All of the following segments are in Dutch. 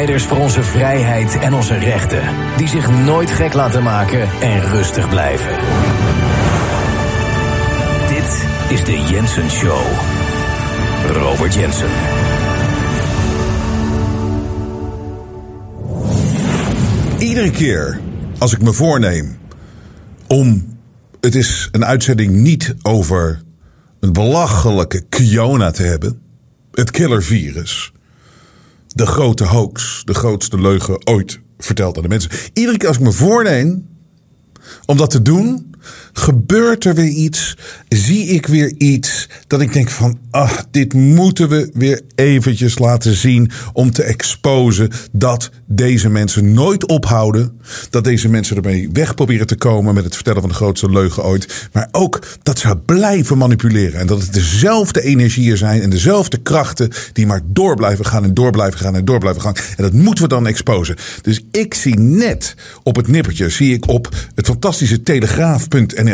Strijders voor onze vrijheid en onze rechten, die zich nooit gek laten maken en rustig blijven. Dit is de Jensen Show. Robert Jensen. Iedere keer als ik me voorneem om. Het is een uitzending niet over een belachelijke Kiona te hebben. Het killervirus. De grote hoax. De grootste leugen ooit verteld aan de mensen. Iedere keer als ik me voorneem om dat te doen, gebeurt er weer iets, zie ik weer iets dat ik denk van, ach, dit moeten we weer eventjes laten zien om te exposen dat deze mensen nooit ophouden, dat deze mensen ermee weg proberen te komen met het vertellen van de grootste leugen ooit, maar ook dat ze blijven manipuleren en dat het dezelfde energieën zijn en dezelfde krachten die maar door blijven gaan en door blijven gaan en door blijven gaan. En dat moeten we dan exposen. Dus ik zie net op het nippertje, zie ik op het fantastische telegraaf.nl,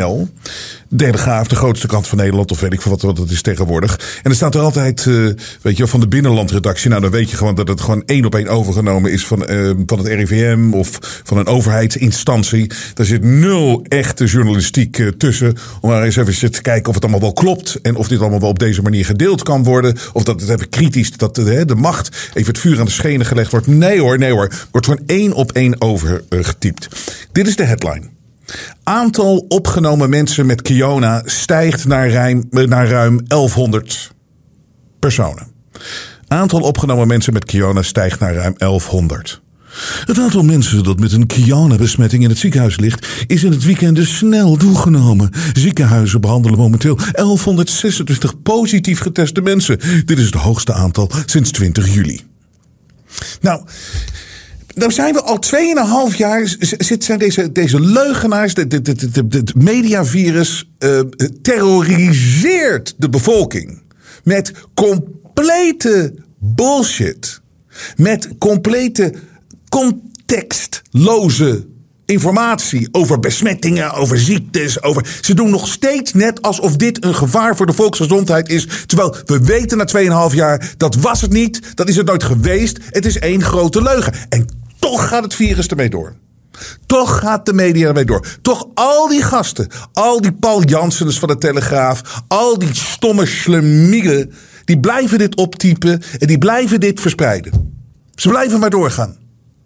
Telegraaf, de grootste krant van Nederland, of weet ik veel wat, wat het is tegenwoordig. En er staat er altijd, uh, weet je, van de binnenlandredactie. Nou, dan weet je gewoon dat het gewoon één op één overgenomen is van, uh, van het RIVM of van een overheidsinstantie. Daar zit nul echte journalistiek uh, tussen. Om maar eens even te kijken of het allemaal wel klopt. En of dit allemaal wel op deze manier gedeeld kan worden. Of dat het even kritisch, dat de, de macht even het vuur aan de schenen gelegd wordt. Nee hoor, nee hoor. Wordt gewoon één op één overgetypt. Dit is de headline. Aantal opgenomen mensen met Kiona stijgt naar ruim, naar ruim 1100 personen. Aantal opgenomen mensen met Kiona stijgt naar ruim 1100. Het aantal mensen dat met een Kiona-besmetting in het ziekenhuis ligt, is in het weekend dus snel toegenomen. Ziekenhuizen behandelen momenteel 1126 positief geteste mensen. Dit is het hoogste aantal sinds 20 juli. Nou, nou zijn we al 2,5 jaar. Zijn deze, deze leugenaars, het mediavirus, uh, terroriseert de bevolking. Met complete bullshit. Met complete contextloze informatie over besmettingen, over ziektes. Over... Ze doen nog steeds net alsof dit een gevaar voor de volksgezondheid is. Terwijl we weten na 2,5 jaar, dat was het niet. Dat is het nooit geweest. Het is één grote leugen. En toch gaat het virus ermee door. Toch gaat de media ermee door. Toch al die gasten, al die Paul Janssens van de Telegraaf, al die stomme slemielen, die blijven dit optypen en die blijven dit verspreiden. Ze blijven maar doorgaan.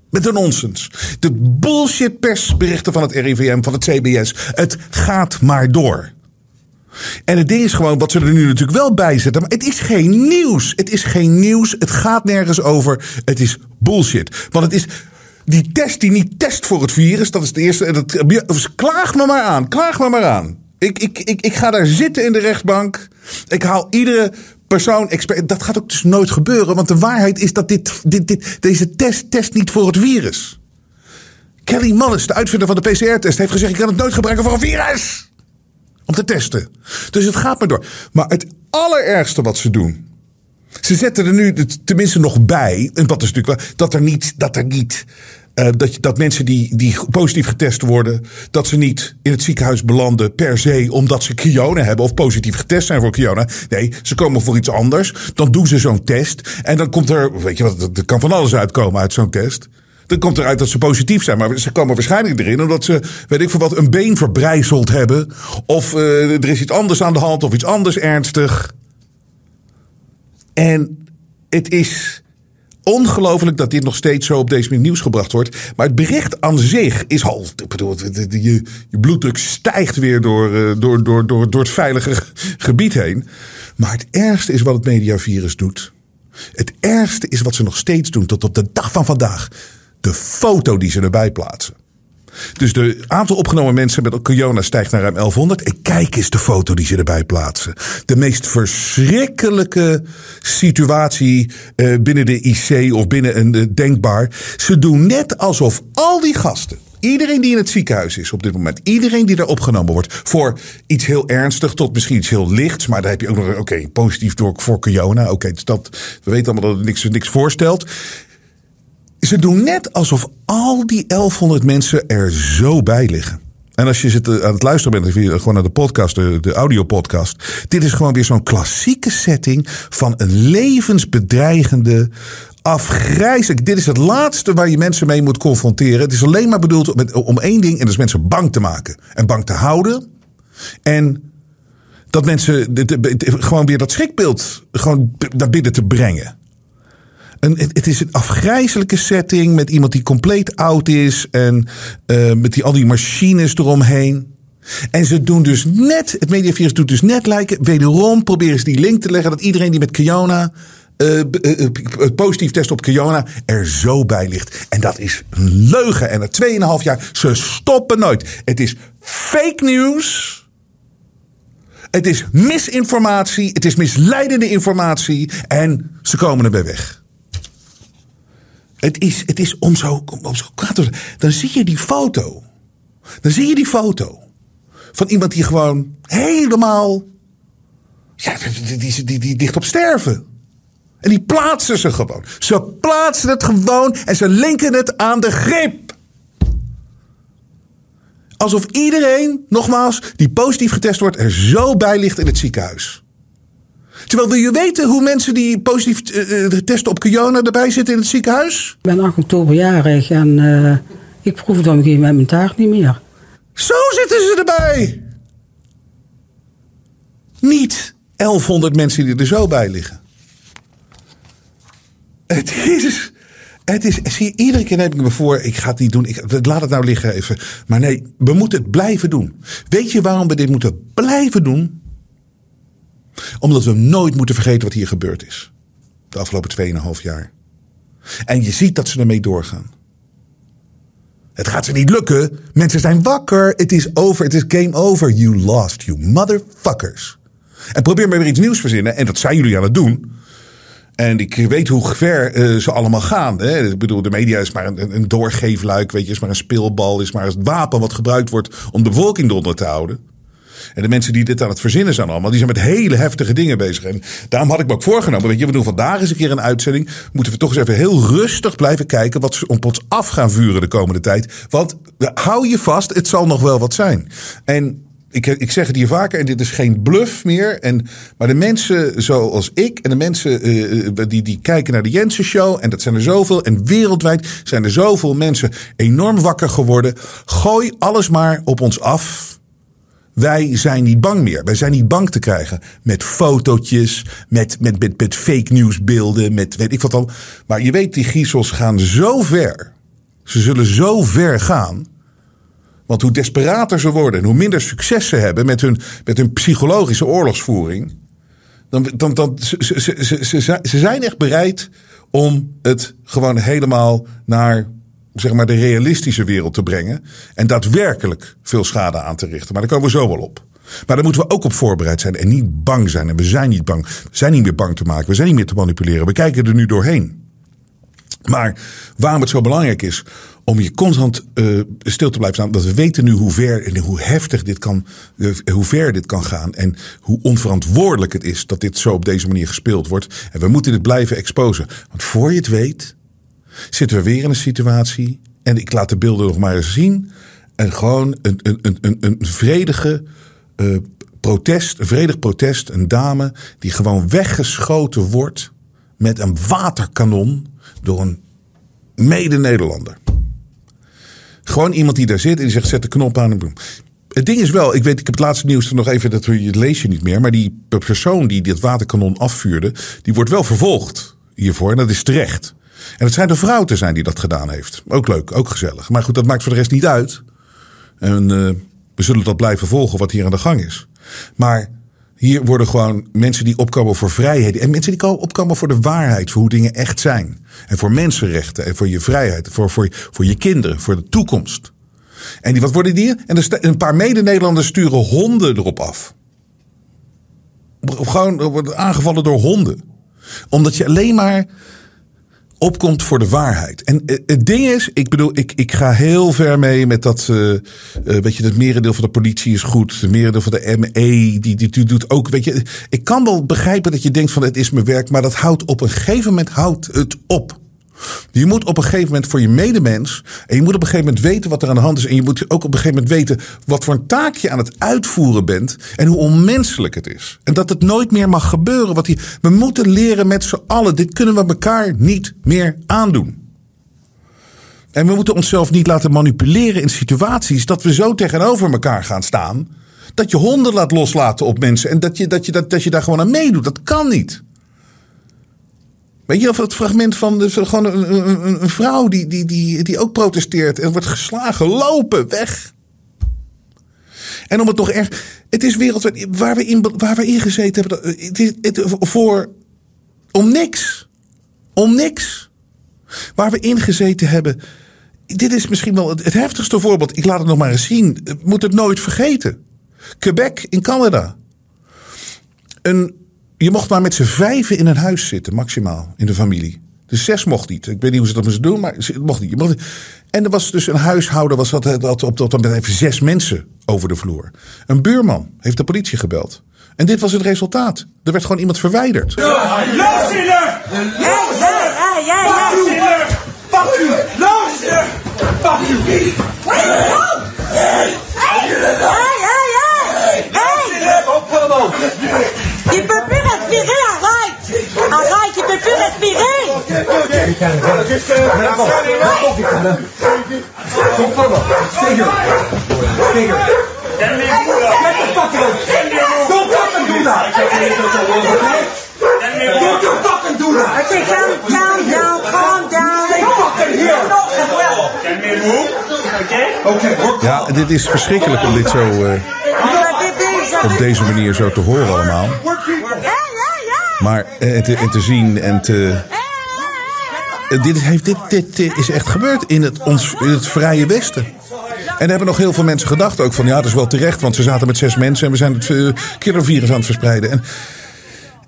Met de nonsens. De bullshit persberichten van het RIVM, van het CBS. Het gaat maar door. En het ding is gewoon, wat ze er nu natuurlijk wel bij zetten. Maar het is geen nieuws. Het is geen nieuws. Het gaat nergens over. Het is bullshit. Want het is die test die niet test voor het virus. Dat is de eerste. Dat, dus klaag me maar aan. Klaag me maar aan. Ik, ik, ik, ik ga daar zitten in de rechtbank. Ik haal iedere persoon expert. Dat gaat ook dus nooit gebeuren. Want de waarheid is dat dit, dit, dit, deze test test niet voor het virus. Kelly Mullis, de uitvinder van de PCR-test, heeft gezegd: je kan het nooit gebruiken voor een virus om te testen. Dus het gaat maar door. Maar het allerergste wat ze doen. Ze zetten er nu tenminste nog bij. En dat is natuurlijk wel. Dat er niet. Dat er niet uh, dat, dat mensen die, die positief getest worden, dat ze niet in het ziekenhuis belanden per se omdat ze Kiona hebben of positief getest zijn voor Kiona. Nee, ze komen voor iets anders. Dan doen ze zo'n test. En dan komt er, weet je wat, er kan van alles uitkomen uit zo'n test. Dan komt eruit dat ze positief zijn. Maar ze komen waarschijnlijk erin omdat ze, weet ik veel wat, een been verbrijzeld hebben. Of uh, er is iets anders aan de hand of iets anders ernstig. En het is ongelooflijk dat dit nog steeds zo op deze manier nieuws gebracht wordt. Maar het bericht aan zich is al. Bedoel, je, je bloeddruk stijgt weer door, uh, door, door, door, door het veilige gebied heen. Maar het ergste is wat het mediavirus doet. Het ergste is wat ze nog steeds doen tot op de dag van vandaag de foto die ze erbij plaatsen. Dus de aantal opgenomen mensen met corona stijgt naar ruim 1100. En kijk eens de foto die ze erbij plaatsen. De meest verschrikkelijke situatie uh, binnen de IC of binnen een uh, denkbaar. Ze doen net alsof al die gasten. Iedereen die in het ziekenhuis is op dit moment. Iedereen die daar opgenomen wordt. Voor iets heel ernstig tot misschien iets heel lichts. Maar daar heb je ook nog, oké, positief door voor corona. Oké, dus dat, we weten allemaal dat het niks, niks voorstelt. Ze doen net alsof al die 1100 mensen er zo bij liggen. En als je zit eh, aan het luisteren bent, gewoon naar de podcast, de, de audiopodcast. Dit is gewoon weer zo'n klassieke setting van een levensbedreigende afgrijzelijk. Dit is het laatste waar je mensen mee moet confronteren. Het is alleen maar bedoeld om, om één ding. En dat is mensen bang te maken. En bang te houden. En dat mensen gewoon weer dat schrikbeeld gewoon naar binnen te brengen. Een, het, is een afgrijzelijke setting met iemand die compleet oud is. En uh, met die, al die machines eromheen. En ze doen dus net, het mediavirus doet dus net lijken. Wederom proberen ze die link te leggen dat iedereen die met Kiona uh, positief test op Kiona er zo bij ligt. En dat is een leugen. En na 2,5 jaar, ze stoppen nooit. Het is fake news. Het is misinformatie. Het is misleidende informatie. En ze komen erbij weg. Het is, het is om zo, om zo kwaad Dan zie je die foto. Dan zie je die foto. Van iemand die gewoon helemaal. Ja, die, die, die, op sterven. En die plaatsen ze gewoon. Ze plaatsen het gewoon en ze linken het aan de grip. Alsof iedereen, nogmaals, die positief getest wordt, er zo bij ligt in het ziekenhuis. Terwijl wil je weten hoe mensen die positief uh, testen op corona erbij zitten in het ziekenhuis? Ik ben 8 oktober jarig en uh, ik proef een gegeven moment mijn taart niet meer. Zo zitten ze erbij! Niet 1100 mensen die er zo bij liggen. Het is. Het is, zie je, iedere keer neem ik me voor, ik ga het niet doen, ik, laat het nou liggen even. Maar nee, we moeten het blijven doen. Weet je waarom we dit moeten blijven doen? Omdat we nooit moeten vergeten wat hier gebeurd is. De afgelopen 2,5 jaar. En je ziet dat ze ermee doorgaan. Het gaat ze niet lukken. Mensen zijn wakker. Het is over. Het is game over. You lost, you motherfuckers. En probeer maar weer iets nieuws verzinnen. En dat zijn jullie aan het doen. En ik weet hoe ver uh, ze allemaal gaan. Hè? Ik bedoel, de media is maar een, een doorgeefluik, weet je, is maar een speelbal, is maar het wapen wat gebruikt wordt om de bevolking eronder te houden. En de mensen die dit aan het verzinnen zijn allemaal, die zijn met hele heftige dingen bezig. En daarom had ik me ook voorgenomen, weet je, we doen vandaag eens een keer een uitzending. Moeten we toch eens even heel rustig blijven kijken wat ze op ons af gaan vuren de komende tijd. Want hou je vast, het zal nog wel wat zijn. En ik, ik zeg het hier vaker en dit is geen bluff meer. En, maar de mensen zoals ik en de mensen uh, die, die kijken naar de Jensen Show, en dat zijn er zoveel, en wereldwijd zijn er zoveel mensen enorm wakker geworden. Gooi alles maar op ons af. Wij zijn niet bang meer. Wij zijn niet bang te krijgen met fotootjes, met, met, met, met fake nieuwsbeelden, met weet ik wat al. Maar je weet, die griezels gaan zo ver. Ze zullen zo ver gaan want hoe desperater ze worden en hoe minder succes ze hebben met hun, met hun psychologische oorlogsvoering. Dan, dan, dan, ze, ze, ze, ze, ze zijn echt bereid om het gewoon helemaal naar zeg maar, de realistische wereld te brengen. En daadwerkelijk veel schade aan te richten. Maar daar komen we zo wel op. Maar daar moeten we ook op voorbereid zijn en niet bang zijn. En we zijn niet bang. We zijn niet meer bang te maken. We zijn niet meer te manipuleren. We kijken er nu doorheen. Maar waarom het zo belangrijk is om je constant uh, stil te blijven staan. Dat we weten nu hoe ver en hoe heftig dit kan, uh, hoe ver dit kan gaan. En hoe onverantwoordelijk het is dat dit zo op deze manier gespeeld wordt. En we moeten dit blijven exposen. Want voor je het weet, zitten we weer in een situatie. En ik laat de beelden nog maar eens zien. En gewoon een, een, een, een, vredige uh, protest, een vredig protest. Een dame die gewoon weggeschoten wordt met een waterkanon door een mede-Nederlander. Gewoon iemand die daar zit en die zegt: zet de knop aan. Het ding is wel, ik weet, ik heb het laatste nieuws er nog even, dat lees je niet meer. Maar die persoon die dit waterkanon afvuurde, die wordt wel vervolgd hiervoor. En dat is terecht. En het schijnt een vrouw te zijn die dat gedaan heeft. Ook leuk, ook gezellig. Maar goed, dat maakt voor de rest niet uit. En uh, we zullen dat blijven volgen wat hier aan de gang is. Maar hier worden gewoon mensen die opkomen voor vrijheid. En mensen die opkomen voor de waarheid, voor hoe dingen echt zijn. En voor mensenrechten en voor je vrijheid. Voor, voor, voor je kinderen, voor de toekomst. En die, wat worden die? En een paar mede-Nederlanders sturen honden erop af. Gewoon aangevallen door honden. Omdat je alleen maar opkomt voor de waarheid. En uh, het ding is, ik bedoel, ik, ik ga heel ver mee met dat, uh, weet je, het merendeel van de politie is goed. Het merendeel van de ME, die, die, die doet ook, weet je. Ik kan wel begrijpen dat je denkt van het is mijn werk, maar dat houdt op een gegeven moment houdt het op. Je moet op een gegeven moment voor je medemens. En je moet op een gegeven moment weten wat er aan de hand is. En je moet ook op een gegeven moment weten wat voor een taak je aan het uitvoeren bent. En hoe onmenselijk het is. En dat het nooit meer mag gebeuren. Wat we moeten leren met z'n allen. Dit kunnen we elkaar niet meer aandoen. En we moeten onszelf niet laten manipuleren in situaties dat we zo tegenover elkaar gaan staan. Dat je honden laat loslaten op mensen en dat je, dat je, dat, dat je daar gewoon aan meedoet. Dat kan niet. Weet je of het fragment van de, gewoon een, vrouw die, die, die, die ook protesteert en wordt geslagen, lopen, weg. En om het toch echt. Het is wereldwijd. Waar we in, waar we in gezeten hebben. Het is, voor. Om niks. Om niks. Waar we in gezeten hebben. Dit is misschien wel het, het heftigste voorbeeld. Ik laat het nog maar eens zien. Moet het nooit vergeten. Quebec in Canada. Een je mocht maar met z'n vijven in een huis zitten, maximaal, in de familie. Dus zes mocht niet. Ik weet niet hoe ze dat moesten doen, maar het mocht niet. Je mocht En er was dus een huishouder, was dat, dat op dat moment even zes mensen over de vloer. Een buurman heeft de politie gebeld. En dit was het resultaat. Er werd gewoon iemand verwijderd. Luister! Fuck you! Luister! Fuck you! Hey! Hey! Hey! Hey! Peut plus respirer Don't you fucking do that! Okay, calm, calm down, calm down. fucking here! Ja, dit is verschrikkelijk om dit zo... Uh op deze manier zo te horen allemaal. Maar eh, te, en te zien en te. Eh, dit, heeft, dit, dit is echt gebeurd in het, ons, in het vrije Westen. En hebben nog heel veel mensen gedacht ook van ja, dat is wel terecht, want ze zaten met zes mensen en we zijn het kindervirus aan het verspreiden. En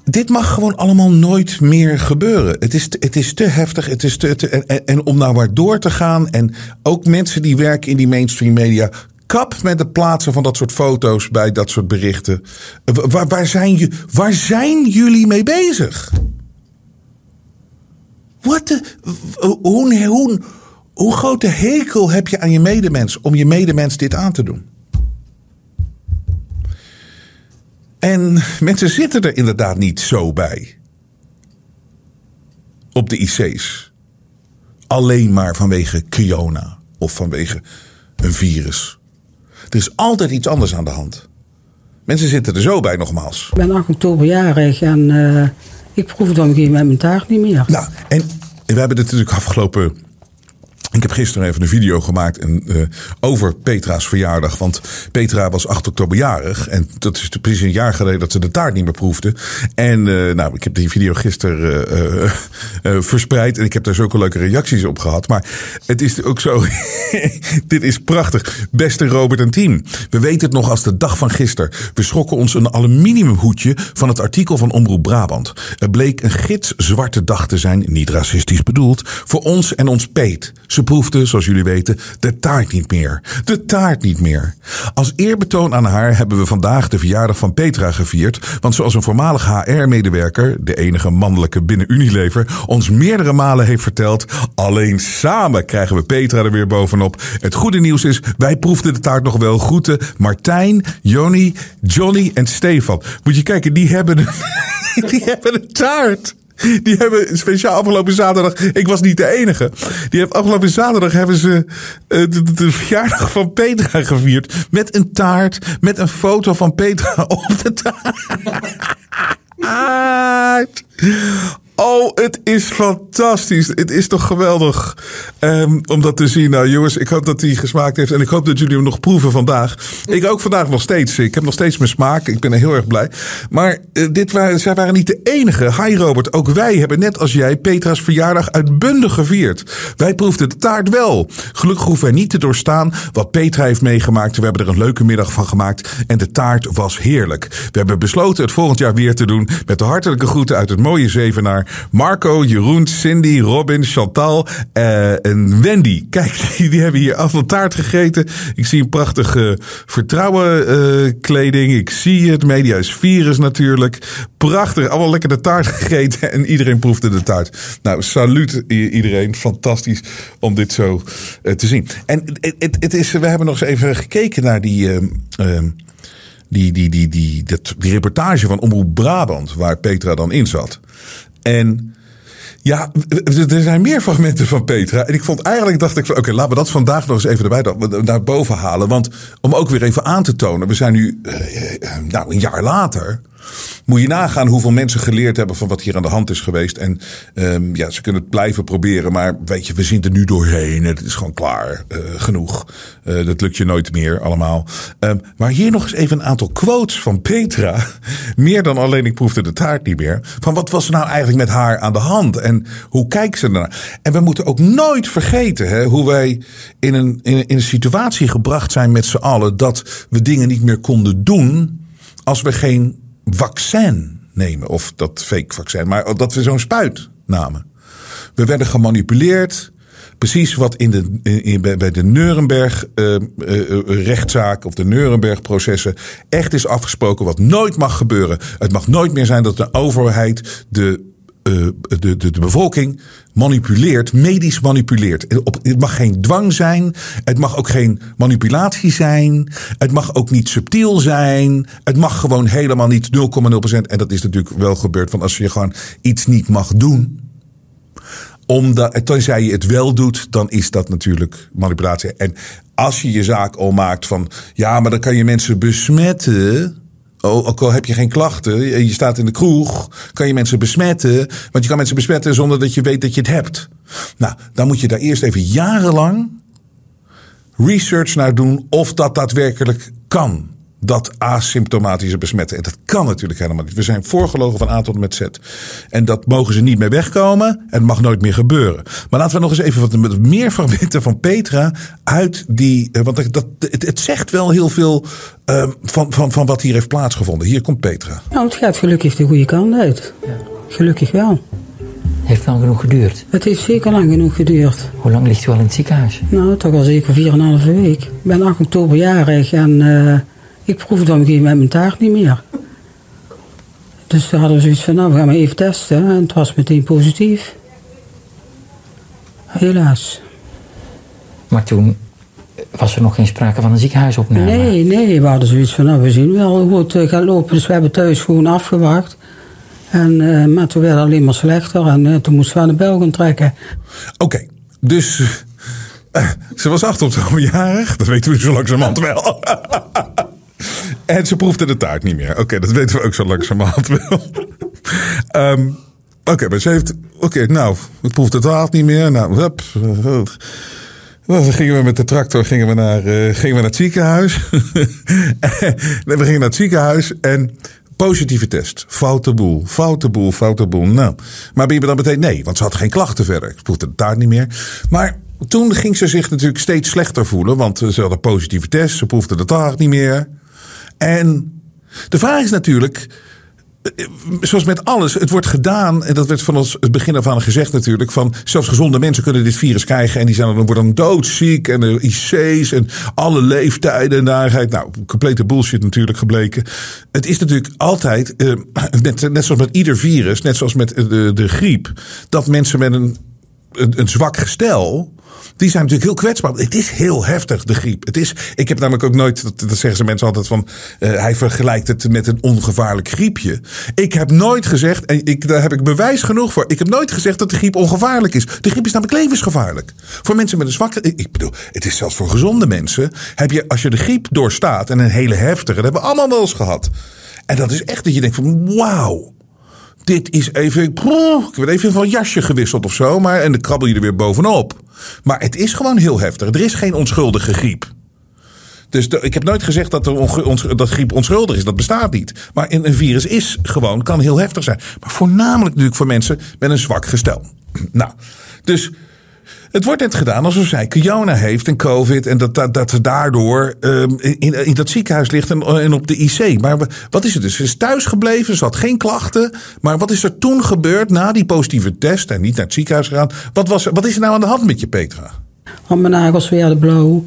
dit mag gewoon allemaal nooit meer gebeuren. Het is, het is te heftig. Het is te, en, en, om nou maar door te gaan. En ook mensen die werken in die mainstream media kap met het plaatsen van dat soort foto's bij dat soort berichten. Waar, waar, zijn, waar zijn jullie mee bezig? Wat de, hoe, hoe, hoe grote hekel heb je aan je medemens om je medemens dit aan te doen? En mensen zitten er inderdaad niet zo bij. Op de IC's. Alleen maar vanwege Kiona of vanwege een virus. Er is altijd iets anders aan de hand. Mensen zitten er zo bij nogmaals. Ik ben 8 oktober jarig en uh, ik proef het een gegeven moment mijn taart niet meer. Nou, en we hebben het natuurlijk afgelopen ik heb gisteren even een video gemaakt en, uh, over Petra's verjaardag. Want Petra was 8 oktober jarig. En dat is precies een jaar geleden dat ze de taart niet meer proefde. En uh, nou, ik heb die video gisteren uh, verspreid. En ik heb daar zulke leuke reacties op gehad. Maar het is ook zo. dit is prachtig. Beste Robert en team. We weten het nog als de dag van gisteren. We schrokken ons een aluminiumhoedje van het artikel van Omroep Brabant. Het bleek een gitzwarte dag te zijn, niet racistisch bedoeld, voor ons en ons Peet. Ze proefde, zoals jullie weten, de taart niet meer. De taart niet meer. Als eerbetoon aan haar hebben we vandaag de verjaardag van Petra gevierd. Want zoals een voormalig HR-medewerker, de enige mannelijke binnen Unilever, ons meerdere malen heeft verteld, alleen samen krijgen we Petra er weer bovenop. Het goede nieuws is, wij proefden de taart nog wel. Groeten Martijn, Joni, Johnny en Stefan. Moet je kijken, die hebben, die hebben een taart. Die hebben speciaal afgelopen zaterdag. Ik was niet de enige. Die hebben afgelopen zaterdag hebben ze uh, de, de, verjaardag van Petra gevierd. Met een taart. Met een foto van Petra op de taart. Oh, het is fantastisch. Het is toch geweldig um, om dat te zien. Nou, jongens, ik hoop dat hij gesmaakt heeft. En ik hoop dat jullie hem nog proeven vandaag. Ik ook vandaag nog steeds. Ik heb nog steeds mijn smaak. Ik ben er heel erg blij. Maar uh, dit waren, zij waren niet de enige. Hi Robert, ook wij hebben net als jij Petra's verjaardag uitbundig gevierd. Wij proefden de taart wel. Gelukkig hoeven wij niet te doorstaan wat Petra heeft meegemaakt. We hebben er een leuke middag van gemaakt. En de taart was heerlijk. We hebben besloten het volgend jaar weer te doen. Met de hartelijke groeten uit het mooie Zevenaar. Marco, Jeroen, Cindy, Robin, Chantal uh, en Wendy. Kijk, die, hebben hier afval taart gegeten. Ik zie een prachtige vertrouwen uh. Ik zie het. Media's virus natuurlijk. Prachtig. Allemaal lekker de taart gegeten. En iedereen proefde de taart. Nou, saluut iedereen. Fantastisch om dit zo uh, te zien. En het, is, we hebben nog eens even gekeken naar die... Die, die, die, die, die reportage van Omroep Brabant, waar Petra dan in zat. En ja, er zijn meer fragmenten van Petra. En ik vond eigenlijk, dacht ik van, oké, laten we dat vandaag nog eens even erbij naar boven halen. Want om ook weer even aan te tonen, we zijn nu, uh, nou, een jaar later. Moet je nagaan hoeveel mensen geleerd hebben van wat hier aan de hand is geweest. En um, ja, ze kunnen het blijven proberen. Maar weet je, we zien er nu doorheen. Het is gewoon klaar. Uh, genoeg. Uh, dat lukt je nooit meer allemaal. Um, maar hier nog eens even een aantal quotes van Petra. Meer dan alleen ik proefde de taart niet meer. Van wat was er nou eigenlijk met haar aan de hand? En hoe kijkt ze ernaar? En we moeten ook nooit vergeten hè, hoe wij in een, in, in een situatie gebracht zijn met z'n allen. Dat we dingen niet meer konden doen als we geen vaccin nemen. Of dat fake vaccin, maar dat we zo'n spuit namen. We werden gemanipuleerd. Precies wat in de, in, bij de Nuremberg uh, uh, rechtszaak of de Nuremberg processen echt is afgesproken. Wat nooit mag gebeuren. Het mag nooit meer zijn dat de overheid de uh, de, de, de bevolking manipuleert, medisch manipuleert. Het mag geen dwang zijn. Het mag ook geen manipulatie zijn. Het mag ook niet subtiel zijn. Het mag gewoon helemaal niet 0,0%. En dat is natuurlijk wel gebeurd van als je gewoon iets niet mag doen. Omdat, tenzij je het wel doet, dan is dat natuurlijk manipulatie. En als je je zaak al maakt van ja, maar dan kan je mensen besmetten. Oh, ook al heb je geen klachten, je staat in de kroeg, kan je mensen besmetten. Want je kan mensen besmetten zonder dat je weet dat je het hebt. Nou, dan moet je daar eerst even jarenlang research naar doen of dat daadwerkelijk kan dat asymptomatische besmetten. En dat kan natuurlijk helemaal niet. We zijn voorgelogen van A tot met Z. En dat mogen ze niet meer wegkomen. En het mag nooit meer gebeuren. Maar laten we nog eens even wat meer fragmenten van Petra uit die. Eh, want dat, het, het zegt wel heel veel uh, van, van, van wat hier heeft plaatsgevonden. Hier komt Petra. Nou, het gaat gelukkig de goede kant uit. Gelukkig wel. Heeft lang genoeg geduurd? Het heeft zeker lang genoeg geduurd. Hoe lang ligt u al in het ziekenhuis? Nou, toch al zeker 4,5 week. Ik ben 8 oktober jarig en. Uh, ik proefde op een gegeven moment mijn taart niet meer. Dus we hadden we zoiets van, nou, we gaan maar even testen. En het was meteen positief. Helaas. Maar toen was er nog geen sprake van een ziekenhuisopname? Nee, nee, we hadden zoiets van, nou, we zien wel hoe het eh, gaat lopen. Dus we hebben thuis gewoon afgewacht. En, uh, maar toen werd het alleen maar slechter en uh, toen moesten we aan de bel gaan trekken. Oké, okay, dus uh, ze was acht oktober jarig. Dat weten we zo langzamerhand wel. En ze proefde de taart niet meer. Oké, dat weten we ook zo langzamerhand wel. um, Oké, maar ze heeft. Oké, nou, ik proefde de taart niet meer. Nou, hup. Dan gingen we met de tractor gingen we naar, uh, gingen we naar het ziekenhuis. we gingen naar het ziekenhuis en positieve test. Foute boel, foute boel, foute boel. Nou, maar ben je dan meteen nee, want ze had geen klachten verder. Ik proefde de taart niet meer. Maar toen ging ze zich natuurlijk steeds slechter voelen, want ze had een positieve test. Ze proefde de taart niet meer. En de vraag is natuurlijk, eh, zoals met alles, het wordt gedaan, en dat werd van het begin af aan gezegd natuurlijk, van zelfs gezonde mensen kunnen dit virus krijgen en die zijn dan, worden dan doodziek en de IC's en alle leeftijden en. Nou, complete bullshit natuurlijk gebleken. Het is natuurlijk altijd, eh, net, zoals met ieder virus, net zoals met de, de griep, dat mensen met een, een zwak gestel die zijn natuurlijk heel kwetsbaar. Het is heel heftig, de griep. Het is, ik heb namelijk ook nooit, dat, zeggen ze mensen altijd van, uh, hij vergelijkt het met een ongevaarlijk griepje. Ik heb nooit gezegd, en ik, daar heb ik bewijs genoeg voor, ik heb nooit gezegd dat de griep ongevaarlijk is. De griep is namelijk levensgevaarlijk. Voor mensen met een zwakke, ik bedoel, het is zelfs voor gezonde mensen, heb je, als je de griep doorstaat, en een hele heftige, dat hebben we allemaal wel eens gehad. En dat is echt dat je denkt van, wauw dit is even. ik word even van jasje gewisseld of zo. Maar, en dan krabbel je er weer bovenop. Maar het is gewoon heel heftig. Er is geen onschuldige griep. Dus ik heb nooit gezegd dat, er dat griep onschuldig is. Dat bestaat niet. Maar een virus is gewoon, kan heel heftig zijn. Maar voornamelijk natuurlijk voor mensen met een zwak gestel. Nou, dus Het wordt net gedaan alsof zij corona heeft en covid. En dat, dat, dat ze daardoor ehm, in, in dat ziekenhuis ligt en, en op de IC. Maar wat is het dus? Ze is thuis gebleven, ze had geen klachten. Maar wat is er toen gebeurd na die positieve test en niet naar het ziekenhuis gegaan? Wat, was, wat is er nou aan de hand met je, Petra? Want mijn nagels werden blauw.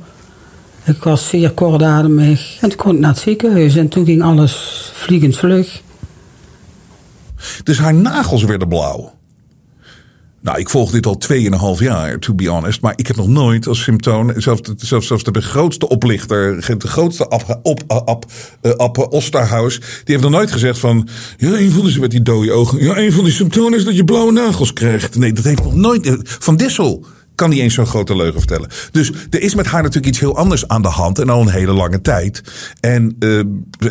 Ik was zeer kortademig. En toen kon ik naar het ziekenhuis. En toen ging alles vliegend vlug. Dus haar nagels werden blauw. Nou, ik volg dit al 2,5 jaar, to be honest. Maar ik heb nog nooit als symptoom, zelfs, zelfs, zelfs de grootste oplichter, de grootste op, op, op Osterhaus, die heeft nog nooit gezegd van, ja, een van die met die dode ogen, ja, een van die symptomen is dat je blauwe nagels krijgt. Nee, dat heeft nog nooit, Van Dissel kan niet eens zo'n grote leugen vertellen. Dus er is met haar natuurlijk iets heel anders aan de hand. En al een hele lange tijd. En, uh,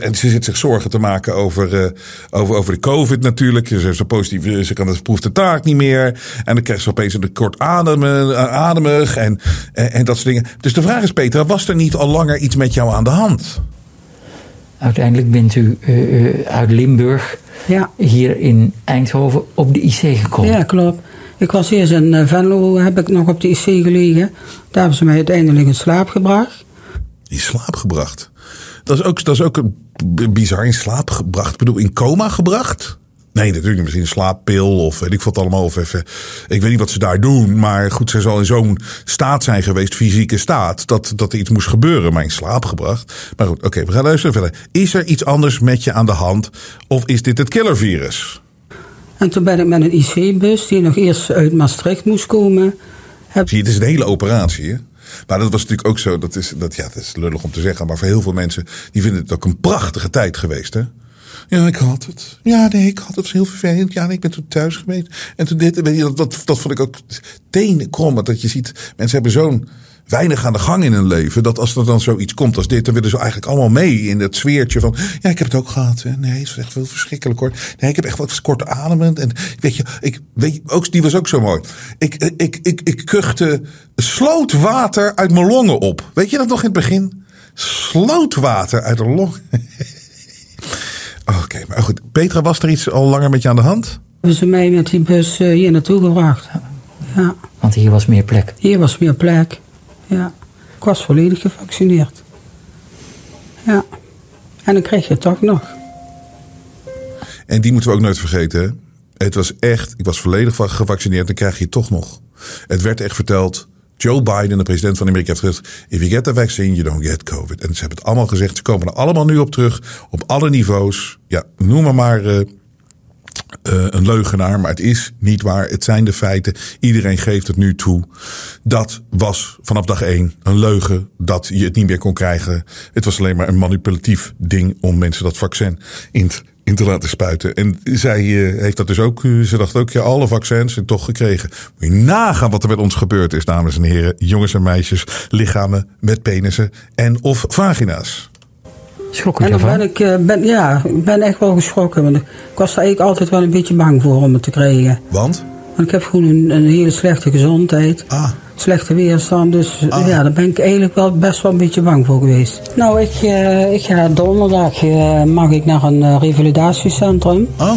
en ze zit zich zorgen te maken over, uh, over, over de COVID natuurlijk. Ze, is zo positief, ze kan het proeft de taak niet meer. En dan krijgt ze opeens een kort ademen, ademig. En, en, en, dat soort dingen. Dus de vraag is, Peter, was er niet al langer iets met jou aan de hand? Uiteindelijk bent u uh, uit Limburg Ja. hier in Eindhoven op de IC gekomen. Ja, klopt. Ik was eerst in eh, Venlo, heb ik nog op de IC gelegen. Daar hebben ze mij uiteindelijk in slaap gebracht. In slaap gebracht? Dat is ook, dat is ook een bizar in slaap gebracht. Ik bedoel, in coma gebracht? Nee, natuurlijk niet. Misschien slaappil of weet ik wat allemaal. Of even, ik weet niet wat ze daar doen. Maar goed, ze zal in zo'n staat zijn geweest, fysieke staat, dat, dat er iets moest gebeuren. Maar in slaap gebracht. Maar goed, oké, we gaan luisteren verder. Is er iets anders met je aan de hand? Of is dit het killervirus? En toen ben ik met een IC-bus, die nog eerst uit Maastricht moest komen. Heb... Zie je, het is een hele operatie, hè? Maar dat was natuurlijk ook zo, dat is, dat, ja, dat is lullig om te zeggen, maar voor heel veel mensen, die vinden het ook een prachtige tijd geweest, hè? Ja, ik had het. Ja, nee, ik had het. Heel vervelend. Ja, nee, ik ben toen thuis geweest. En toen dit, weet je, dat, dat, dat vond ik ook tenenkrommend. Dat je ziet, mensen hebben zo'n weinig aan de gang in hun leven. Dat als er dan zoiets komt als dit, dan willen ze eigenlijk allemaal mee in het sfeertje van. Ja, ik heb het ook gehad. Hè. Nee, het is echt wel verschrikkelijk hoor. Nee, ik heb echt wat kort ademend. En weet je, ik, weet je ook, die was ook zo mooi. Ik, ik, ik, ik kuchte slootwater uit mijn longen op. Weet je dat nog in het begin? Slootwater uit de long. Oké, maar goed. Petra, was er iets al langer met je aan de hand? Hebben ze mij met die bus eh, hier naartoe gebracht. Ja, Want hier was meer plek. hier was meer plek. Ja, ik was volledig gevaccineerd. Ja, en dan krijg je het toch nog. En die moeten we ook nooit vergeten. Het was echt, ik was volledig va- gevaccineerd, dan krijg je het toch nog. Het werd echt verteld. Joe Biden, de president van Amerika, heeft gezegd: If you get the vaccine, you don't get COVID. En ze hebben het allemaal gezegd. Ze komen er allemaal nu op terug. Op alle niveaus. Ja, noem maar maar eh, eh, een leugenaar. Maar het is niet waar. Het zijn de feiten. Iedereen geeft het nu toe. Dat was vanaf dag één een leugen. Dat je het niet meer kon krijgen. Het was alleen maar een manipulatief ding om mensen dat vaccin in te in te laten spuiten. En zij eh, heeft dat dus ook, eh, ze dacht ook, ja, alle vaccins zijn toch gekregen. Moet je nagaan wat er met ons gebeurd is, dames en heren. Jongens en meisjes, lichamen met penissen en of vagina's. Schrok u En dan ben ik, eh, ben, ja, ik ben echt wel geschrokken. Want ik was daar eigenlijk altijd wel een beetje bang voor om het te krijgen. Want? Want ik heb gewoon een, een hele slechte gezondheid. Ah, Slechte weerstand, dus Ah. ja, daar ben ik eigenlijk wel best wel een beetje bang voor geweest. Nou, ik, eh, ik ga donderdag eh, mag ik naar een eh, revalidatiecentrum. oh,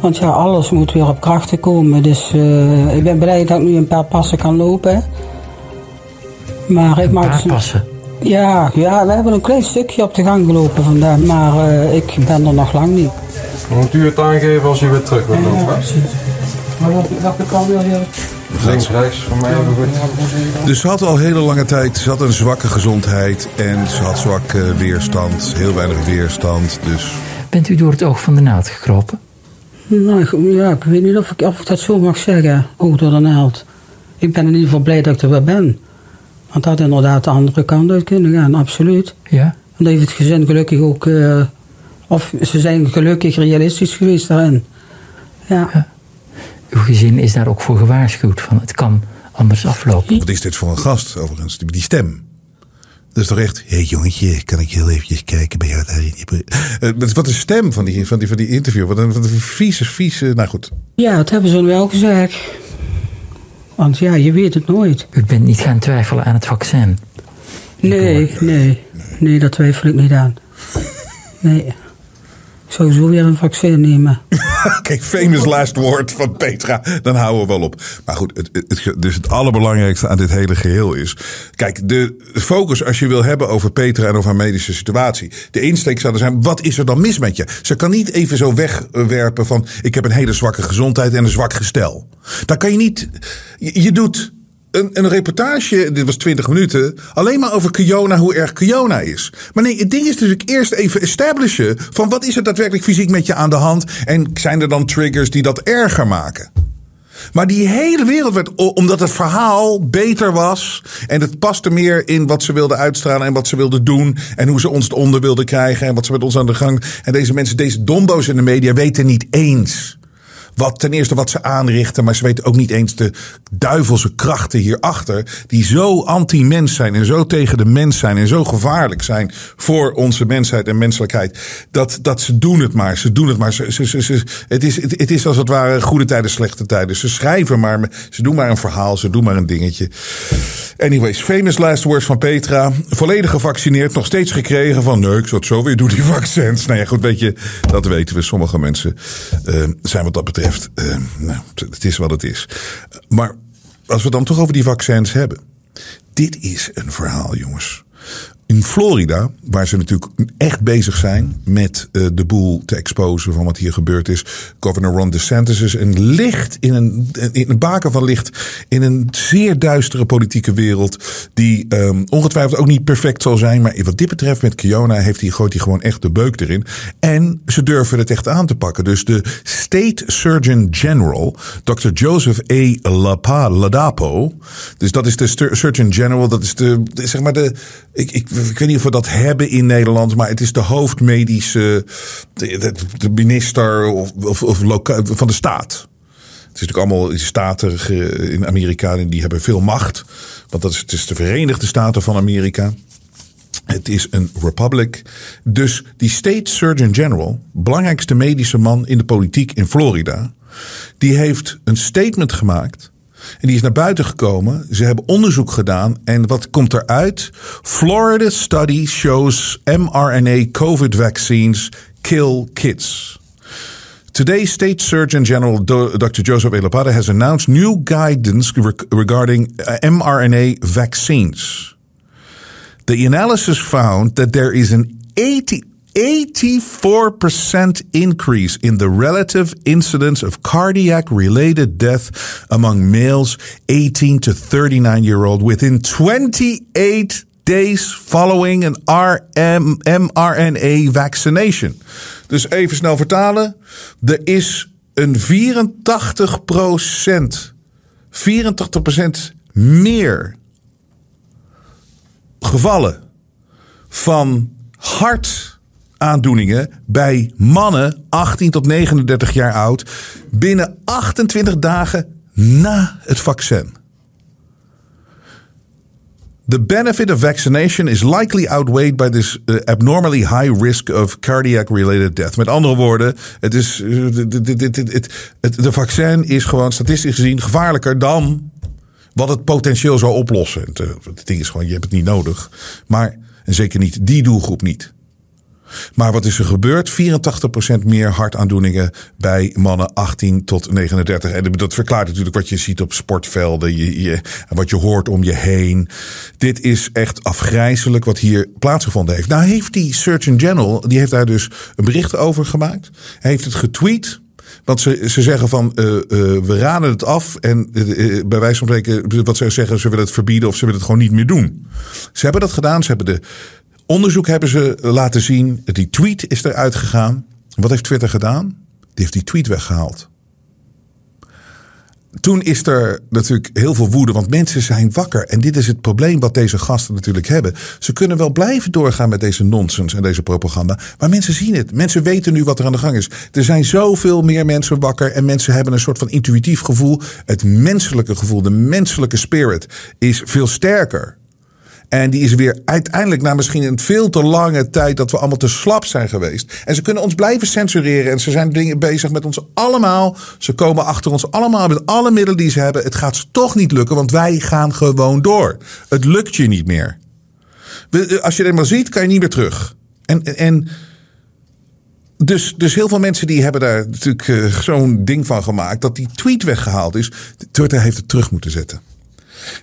Want ja, alles moet weer op krachten komen. Dus eh, ik ben blij dat ik nu een paar passen kan lopen. Maar ik Een mag paar passen. Ja, ja, we hebben een klein stukje op de gang gelopen vandaag. Maar eh, ik ben er nog lang niet. Moet u het aangeven als u weer terug wilt lopen? Maar wat, wat kan weer hier? Links, rechts, voor mij even goed. dus ze had al hele lange tijd, ze had een zwakke gezondheid en ze had zwak eh, weerstand, heel weinig weerstand. Dus Bent u door het oog van de naald gekropen? Nou, ik- ja, ik weet niet of ik, of ik dat zo mag zeggen. Oog door de naald. Ik ben in ieder geval blij dat ik er weer ben. Want dat had inderdaad de andere kant uit kunnen gaan, absoluut. Ja. En dat heeft het gezin gelukkig ook... eh, of ze zijn gelukkig realistisch geweest daarin. Ja. Uw gezin is daar ook voor gewaarschuwd van het kan anders aflopen. wat is dit voor een gast overigens, die, stem? Dat is toch echt, hé hey, jongetje, kan ik heel eventjes kijken bij jou daarin? Uh, wat een stem van die, van die, van die interview. Wat een, wat een vieze, vieze, nou goed. Ja, dat hebben ze wel gezegd. Want ja, je weet het nooit. U bent niet gaan twijfelen aan het vaccin. Nee, nee. Nee, daar twijfel ik niet aan. Nee. Ik zou zo weer een vaccin nemen. Oké, famous last word van Petra. Dan houden we wel op. Maar goed, het, het, dus het allerbelangrijkste aan dit hele geheel is. Kijk, de focus als je wil hebben over Petra en over haar medische situatie. De insteek zou er zijn: wat is er dan mis met je? Ze kan niet even zo wegwerpen van: ik heb een hele zwakke gezondheid en een zwak gestel. Dat kan je niet. Je doet. Een, reportage, dit was 20 minuten, alleen maar over Kiona, hoe erg Kiona is. Maar nee, het ding is natuurlijk eerst even establishen van wat is er daadwerkelijk fysiek met je aan de hand en zijn er dan triggers die dat erger maken. Maar die hele wereld werd, omdat het verhaal beter was. En het paste meer in wat ze wilden uitstralen en wat ze wilden doen. En hoe ze ons onder wilden krijgen en wat ze met ons aan de gang. En deze mensen, deze dombo's in de media weten niet eens. Wat, ten eerste wat ze aanrichten, maar ze weten ook niet eens de duivelse krachten hierachter. Die zo anti-mens zijn en zo tegen de mens zijn en zo gevaarlijk zijn voor onze mensheid en menselijkheid. Dat, dat ze doen het maar. Ze doen het maar. Ze, ze, ze, het, is, het, is als het ware goede tijden, slechte tijden. Ze schrijven maar, ze doen maar een verhaal, ze doen maar een dingetje. Anyways, famous last words van Petra. Volledig gevaccineerd, nog steeds gekregen van nee, ik zal het zo weer doen, die vaccins. Nou ja, goed, weet je, dat weten we. Sommige mensen eh, zijn wat dat betreft, eh, nou, het is wat het is. Maar als we het dan toch over die vaccins hebben. Dit is een verhaal, jongens. In Florida, waar ze natuurlijk echt bezig zijn met eh, de boel te exposen van wat hier gebeurd is. Governor Ron DeSantis is een licht in een, in een baken van licht in een zeer duistere politieke wereld. Die ehm, ongetwijfeld ook niet perfect zal zijn. Maar wat dit betreft met Kiona heeft hij, gooit hij gewoon echt de beuk erin. En ze durven het echt aan te pakken. Dus de State Surgeon General, Dr. Joseph A. Lapa, Ladapo. Dus dat is de Surgeon General. Dat is de- zeg maar de. Ik, ik, ik weet niet of we dat hebben in Nederland, maar het is de hoofdmedische. De, de, minister of, of, van de staat. Het is natuurlijk allemaal staten in Amerika en die hebben veel macht. Want dat is, het is de Verenigde Staten van Amerika. Het is een republic. Dus die State Surgeon General, belangrijkste medische man in de politiek in Florida, die heeft een statement gemaakt. En die is naar buiten gekomen. Ze hebben onderzoek gedaan. En wat komt eruit? Florida study shows mRNA COVID vaccines kill kids. Today, State Surgeon General Dr. Joseph Elapada has announced new guidance reg- regarding uh, mRNA vaccines. The analysis found that there is an 80, 84% increase in the relative incidence of cardiac related death among males 18 to 39 year old within 28 days following an RM, mRNA vaccination. Dus even snel vertalen. Er is een 84% 84% meer gevallen van hartaandoeningen bij mannen 18 tot 39 jaar oud binnen 28 dagen na het vaccin. The benefit of vaccination is likely outweighed by this uh, abnormally high risk of cardiac related death. Met andere woorden, het is, uh, de, vaccin is gewoon statistisch gezien gevaarlijker dan wat het potentieel zou oplossen. Eh, het ding is gewoon, je hebt het niet nodig. Maar, en zeker niet die doelgroep niet. Maar wat is er gebeurd? 84% meer hartaandoeningen bij mannen 18 tot 39. En dat verklaart natuurlijk wat je ziet op sportvelden. Je, je, wat je hoort om je heen. Dit is echt afgrijzelijk wat hier plaatsgevonden heeft. Nou heeft die Surgeon General, die heeft daar dus een bericht over gemaakt. Hij heeft het getweet. Want ze, ze zeggen van, uh, uh, we raden het af. En uh, bij wijze van spreken, wat ze zeggen, ze willen het verbieden of ze willen het gewoon niet meer doen. Ze hebben dat gedaan. Ze hebben de onderzoek hebben ze laten zien. Die tweet is eruit gegaan. Wat heeft Twitter gedaan? Die heeft die tweet weggehaald. Toen is er natuurlijk heel veel woede, want mensen zijn wakker. En dit is het probleem wat deze gasten natuurlijk hebben. Ze kunnen wel blijven doorgaan met deze nonsens en deze propaganda. Maar mensen zien het. Mensen weten nu wat er aan de gang is. Er zijn zoveel meer mensen wakker. En mensen hebben een soort van intuïtief gevoel. Het menselijke gevoel, de menselijke spirit is veel sterker. En die is weer uiteindelijk na misschien een veel te lange tijd dat we allemaal te slap zijn geweest. En ze kunnen ons blijven censureren. En ze zijn dingen bezig met ons allemaal. Ze komen achter ons allemaal met alle middelen die ze hebben. Het gaat ze toch niet lukken, want wij gaan gewoon door. Het lukt je niet meer. Als je het eenmaal ziet, kan je niet meer terug. En, en dus, dus heel veel mensen die hebben daar natuurlijk eh, zo'n ding van gemaakt dat die tweet weggehaald is. Twitter heeft het terug moeten zetten.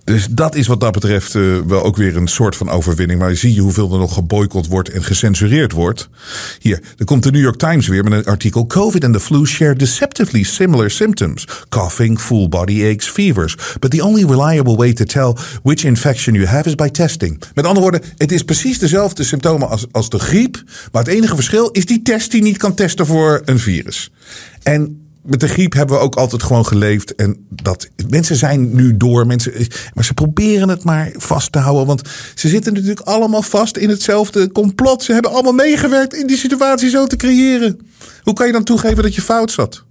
Dus dat is wat dat betreft eh, wel ook weer een soort van overwinning. Maar zie je hoeveel er nog geboycott wordt en gecensureerd wordt. Hier, er komt de New York Times weer met een artikel. COVID and the flu share deceptively similar symptoms. Coughing, full body aches, fevers. But the only reliable way to tell which infection you have is by testing. Met andere woorden, het is precies dezelfde symptomen als, als de griep. Maar het enige verschil is die test die niet kan testen voor een virus. En met de griep hebben we ook altijd gewoon geleefd. En dat mensen zijn nu door. Mensen, maar ze proberen het maar vast te houden. Want ze zitten natuurlijk allemaal vast in hetzelfde complot. Ze hebben allemaal meegewerkt in die situatie zo te creëren. Hoe kan je dan toegeven dat je fout zat?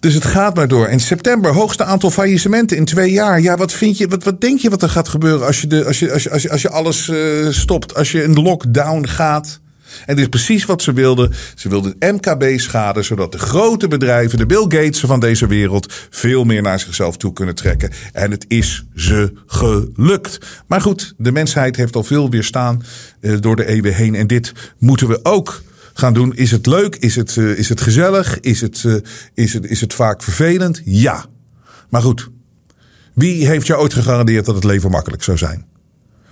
Dus het gaat maar door. In september, hoogste aantal faillissementen in twee jaar. Ja, wat vind je, wat, wat denk je wat er gaat gebeuren als je, de, als je, als je, als je, als je alles uh, stopt? Als je een lockdown gaat? En dit is precies wat ze wilden. Ze wilden MKB schaden, zodat de grote bedrijven, de Bill Gates van deze wereld, veel meer naar zichzelf toe kunnen trekken. En het is ze gelukt. Maar goed, de mensheid heeft al veel weerstaan uh, door de eeuwen heen. En dit moeten we ook gaan doen. Is het leuk? Is het, uh, is het gezellig? Is het, uh, is, het, is het vaak vervelend? Ja. Maar goed, wie heeft jou ooit gegarandeerd dat het leven makkelijk zou zijn?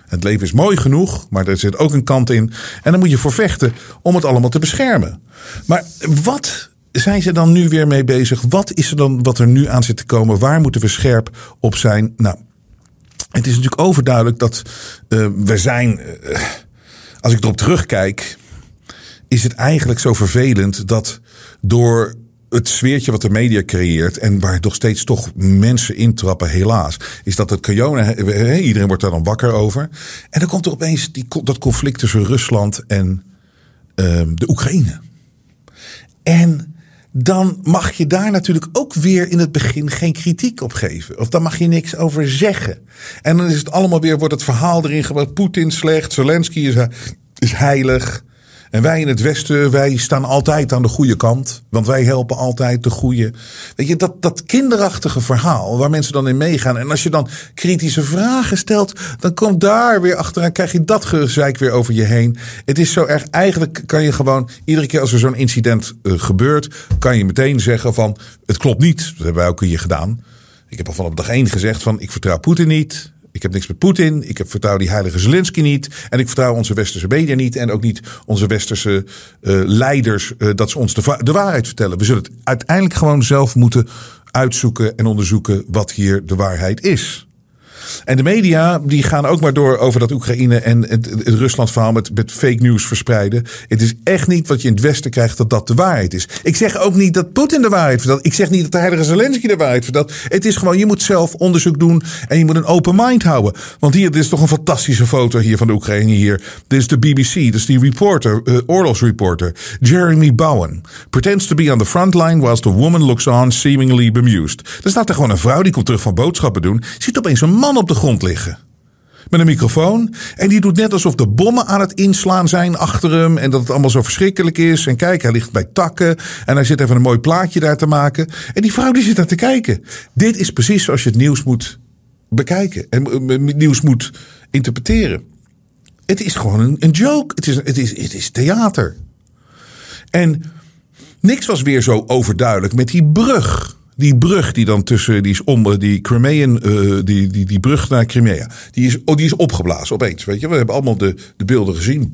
Het leven is mooi genoeg, maar er zit ook een kant in. En dan moet je voor vechten om het allemaal te beschermen. Maar wat zijn ze dan nu weer mee bezig? Wat is er dan wat er nu aan zit te komen? Waar moeten we scherp op zijn? Nou, het is natuurlijk overduidelijk dat uh, we zijn. Uh, als ik erop terugkijk, is het eigenlijk zo vervelend dat door het sfeertje wat de media creëert en waar nog steeds toch mensen intrappen, helaas, is dat het corona, iedereen wordt daar dan wakker over. En dan komt er opeens die, dat conflict tussen Rusland en um, de Oekraïne. En dan mag je daar natuurlijk ook weer in het begin geen kritiek op geven. Of dan mag je niks over zeggen. En dan is het allemaal weer, wordt het verhaal erin gebracht. Poetin slecht, Zelensky is heilig. En wij in het Westen, wij staan altijd aan de goede kant. Want wij helpen altijd de goede. Weet je, dat, dat kinderachtige verhaal waar mensen dan in meegaan. En als je dan kritische vragen stelt, dan komt daar weer achteraan. Krijg je dat gezeik weer over je heen. Het is zo erg. Eigenlijk kan je gewoon, iedere keer als er zo'n incident uh, gebeurt, kan je meteen zeggen van het klopt niet. Dat hebben wij ook hier gedaan. Ik heb al vanaf dag één gezegd van ik vertrouw Poetin niet. Ik heb niks met Poetin. Ik vertrouw die heilige Zelensky niet. En ik vertrouw onze westerse media niet. En ook niet onze westerse uh, leiders. Uh, dat ze ons de, de waarheid vertellen. We zullen het uiteindelijk gewoon zelf moeten uitzoeken en onderzoeken wat hier de waarheid is. En de media die gaan ook maar door over dat Oekraïne en het, het Rusland verhaal met, met fake news verspreiden. Het is echt niet wat je in het Westen krijgt dat dat de waarheid is. Ik zeg ook niet dat Poetin de waarheid vertelt. Ik zeg niet dat de heilige Zelensky de waarheid vertelt. Het is gewoon, je moet zelf onderzoek doen en je moet een open mind houden. Want hier, dit is toch een fantastische foto hier van de Oekraïne hier. Dit is de BBC, is die reporter, uh, oorlogsreporter, Jeremy Bowen. Pretends to be on the front line whilst the woman looks on seemingly bemused. Er staat er gewoon een vrouw die komt terug van boodschappen doen. Ziet opeens een man op de grond liggen. Met een microfoon. En die doet net alsof de bommen aan het inslaan zijn achter hem. En dat het allemaal zo verschrikkelijk is. En kijk, hij ligt bij takken. En hij zit even een mooi plaatje daar te maken. En die vrouw die zit daar te kijken. Dit is precies zoals je het nieuws moet bekijken. En het nieuws moet interpreteren. Het is gewoon een, een joke. Het is, het, is, het is theater. En niks was weer zo overduidelijk met die brug. Die brug die dan tussen, die is om, die Crimean, uh, die, die, die brug naar Crimea, die is, oh, die is opgeblazen opeens. Weet je, we hebben allemaal de, de beelden gezien.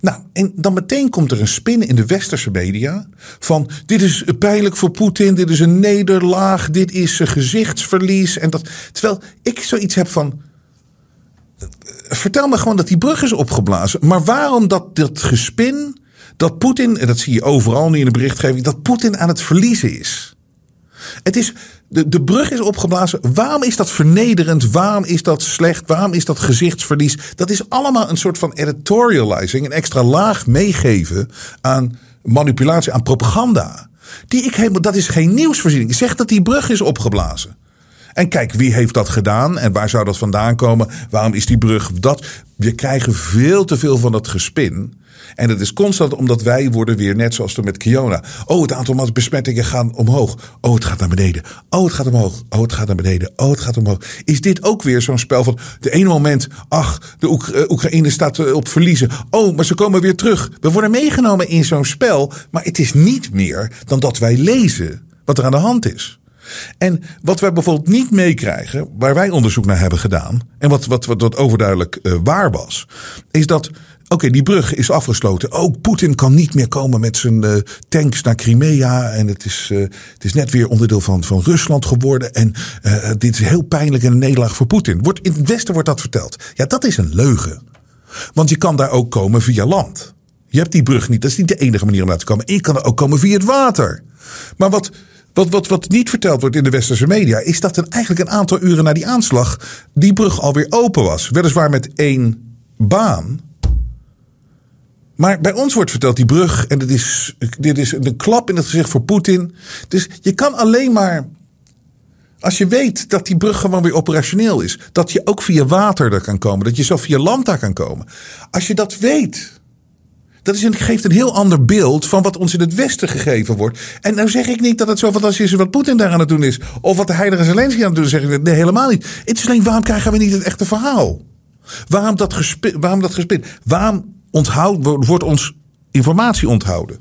Nou, en dan meteen komt er een spin in de westerse media van dit is pijnlijk voor Poetin, dit is een nederlaag, dit is een gezichtsverlies. En dat, terwijl ik zoiets heb van, vertel me gewoon dat die brug is opgeblazen. Maar waarom dat, dat gespin dat Poetin, en dat zie je overal nu in de berichtgeving, dat Poetin aan het verliezen is. Het is, de, de brug is opgeblazen. Waarom is dat vernederend? Waarom is dat slecht? Waarom is dat gezichtsverlies? Dat is allemaal een soort van editorializing, een extra laag meegeven aan manipulatie, aan propaganda. Die ik helemaal, dat is geen nieuwsvoorziening. Zeg dat die brug is opgeblazen. En kijk, wie heeft dat gedaan en waar zou dat vandaan komen? Waarom is die brug dat? We krijgen veel te veel van dat gespin. En dat is constant omdat wij worden weer net zoals toen met Kiona. Oh, het aantal besmettingen gaan omhoog. Oh, het gaat naar beneden. Oh, het gaat omhoog. Oh, het gaat naar beneden. Oh, het gaat omhoog. Is dit ook weer zo'n spel van de ene moment, ach, de eh, Oekraïne staat eh, op verliezen. Oh, maar ze komen weer terug. We worden meegenomen in zo'n spel, maar het is niet meer dan dat wij lezen wat er aan de hand is. En wat wij bijvoorbeeld niet meekrijgen, waar wij onderzoek naar hebben gedaan, en wat, wat, wat, wat overduidelijk eh, waar was, is dat. Oké, die brug is afgesloten. Ook Poetin kan niet meer komen met zijn eh, tanks naar Crimea. En het is, eh, het is net weer onderdeel van, van Rusland geworden. En eh, dit is heel pijnlijk en een nederlaag voor Poetin. Wordt, in het Westen wordt dat verteld. Ja, dat is een leugen. Want je kan daar ook komen via land. Je hebt die brug niet. Dat is niet de enige manier om daar te komen. En je kan er ook komen via het water. Maar wat, wat, wat, wat niet verteld wordt in de westerse media. is dat er eigenlijk een aantal uren na die aanslag. die brug alweer open was. Weliswaar met één baan. Maar bij ons wordt verteld die brug. en dit is, dit is een klap in het gezicht voor Poetin. Dus je kan alleen maar. Als je weet dat die brug gewoon weer operationeel is. Dat je ook via water daar kan komen. Dat je zelf via land daar kan komen. Als je dat weet. Dat is een, geeft een heel ander beeld van wat ons in het Westen gegeven wordt. En nou zeg ik niet dat het zo fantastisch is wat Poetin daar aan het doen is. Of wat de heilige Zelensky aan het doen is. Zeg ik, nee, helemaal niet. Het is alleen waarom krijgen we niet het echte verhaal? Waarom dat gespin? Waarom, dat gespin? waarom onthoud, wordt ons informatie onthouden?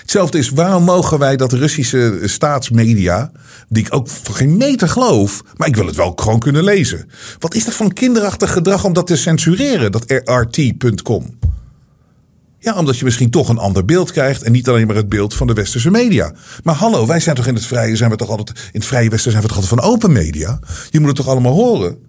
Hetzelfde is, waarom mogen wij dat Russische staatsmedia, die ik ook voor geen meter geloof, maar ik wil het wel gewoon kunnen lezen. Wat is dat een kinderachtig gedrag om dat te censureren, dat RT.com? Ja, omdat je misschien toch een ander beeld krijgt en niet alleen maar het beeld van de westerse media. Maar hallo, wij zijn toch in het vrije, zijn we toch altijd, in het vrije westen zijn we toch altijd van open media? Je moet het toch allemaal horen?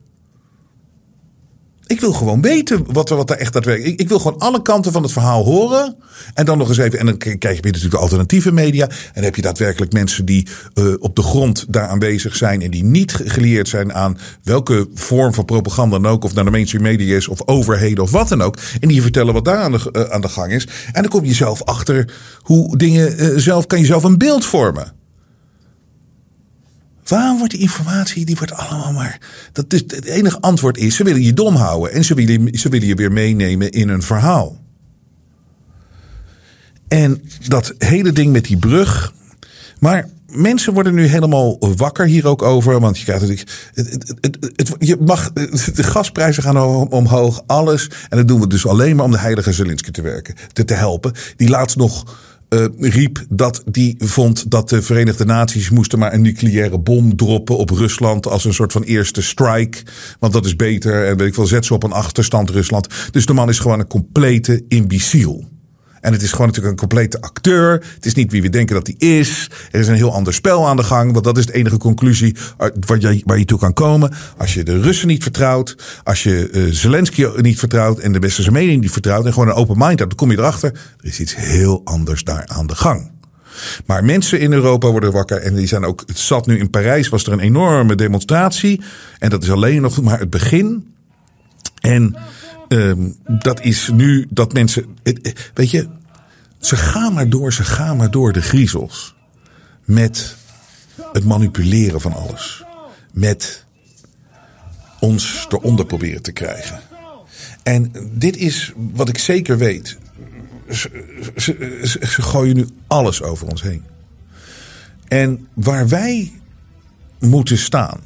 Ik wil gewoon weten wat wat er echt daadwerkelijk. Ik, ik wil gewoon alle kanten van het verhaal horen. En dan nog eens even. En dan krijg je weer natuurlijk de alternatieve media. En dan heb je daadwerkelijk mensen die eh, op de grond daar aanwezig zijn. En die niet ge- geleerd zijn aan welke vorm van propaganda dan ook. Of naar de mainstream media is. Of overheden of wat dan ook. En die vertellen wat daar aan de, eh, aan de gang is. En dan kom je zelf achter hoe dingen eh, zelf. Kan je zelf een beeld vormen. Waarom wordt die informatie, die wordt allemaal maar... Dat is, het enige antwoord is, ze willen je dom houden. En ze willen, ze willen je weer meenemen in een verhaal. En dat hele ding met die brug... Maar mensen worden nu helemaal wakker hier ook over. Want je krijgt. Het, het, het, je mag, de gasprijzen gaan om- omhoog, alles. En dat doen we dus alleen maar om de heilige Zelensky te werken. Te, helpen. Die laatst nog eh, riep dat die vond dat de Verenigde Naties moesten maar een nucleaire bom droppen op Rusland als een soort van eerste strike. Want dat is beter en weet ik veel, zet ze op een achterstand Rusland. Dus de man is gewoon een complete imbeciel. En het is gewoon natuurlijk een complete acteur. Het is niet wie we denken dat hij is. Er is een heel ander spel aan de gang. Want dat is de enige conclusie waar je, waar je toe kan komen. Als je de Russen niet vertrouwt. Als je eh, Zelensky niet vertrouwt. En de westerse mening niet vertrouwt. En gewoon een open mind hebt. Dan kom je erachter. Er is iets heel anders daar aan de gang. Maar mensen in Europa worden wakker. En die zijn ook. Het zat nu in Parijs. Was er een enorme demonstratie. En dat is alleen nog maar het begin. En ehm, dat is nu dat mensen. het- Weet je, ze gaan maar door, ze gaan maar door de griezels. Met het manipuleren van alles. Met ons eronder proberen te krijgen. En dit is wat ik zeker weet. Ze, gooien nu alles over ons heen. En waar wij moeten staan,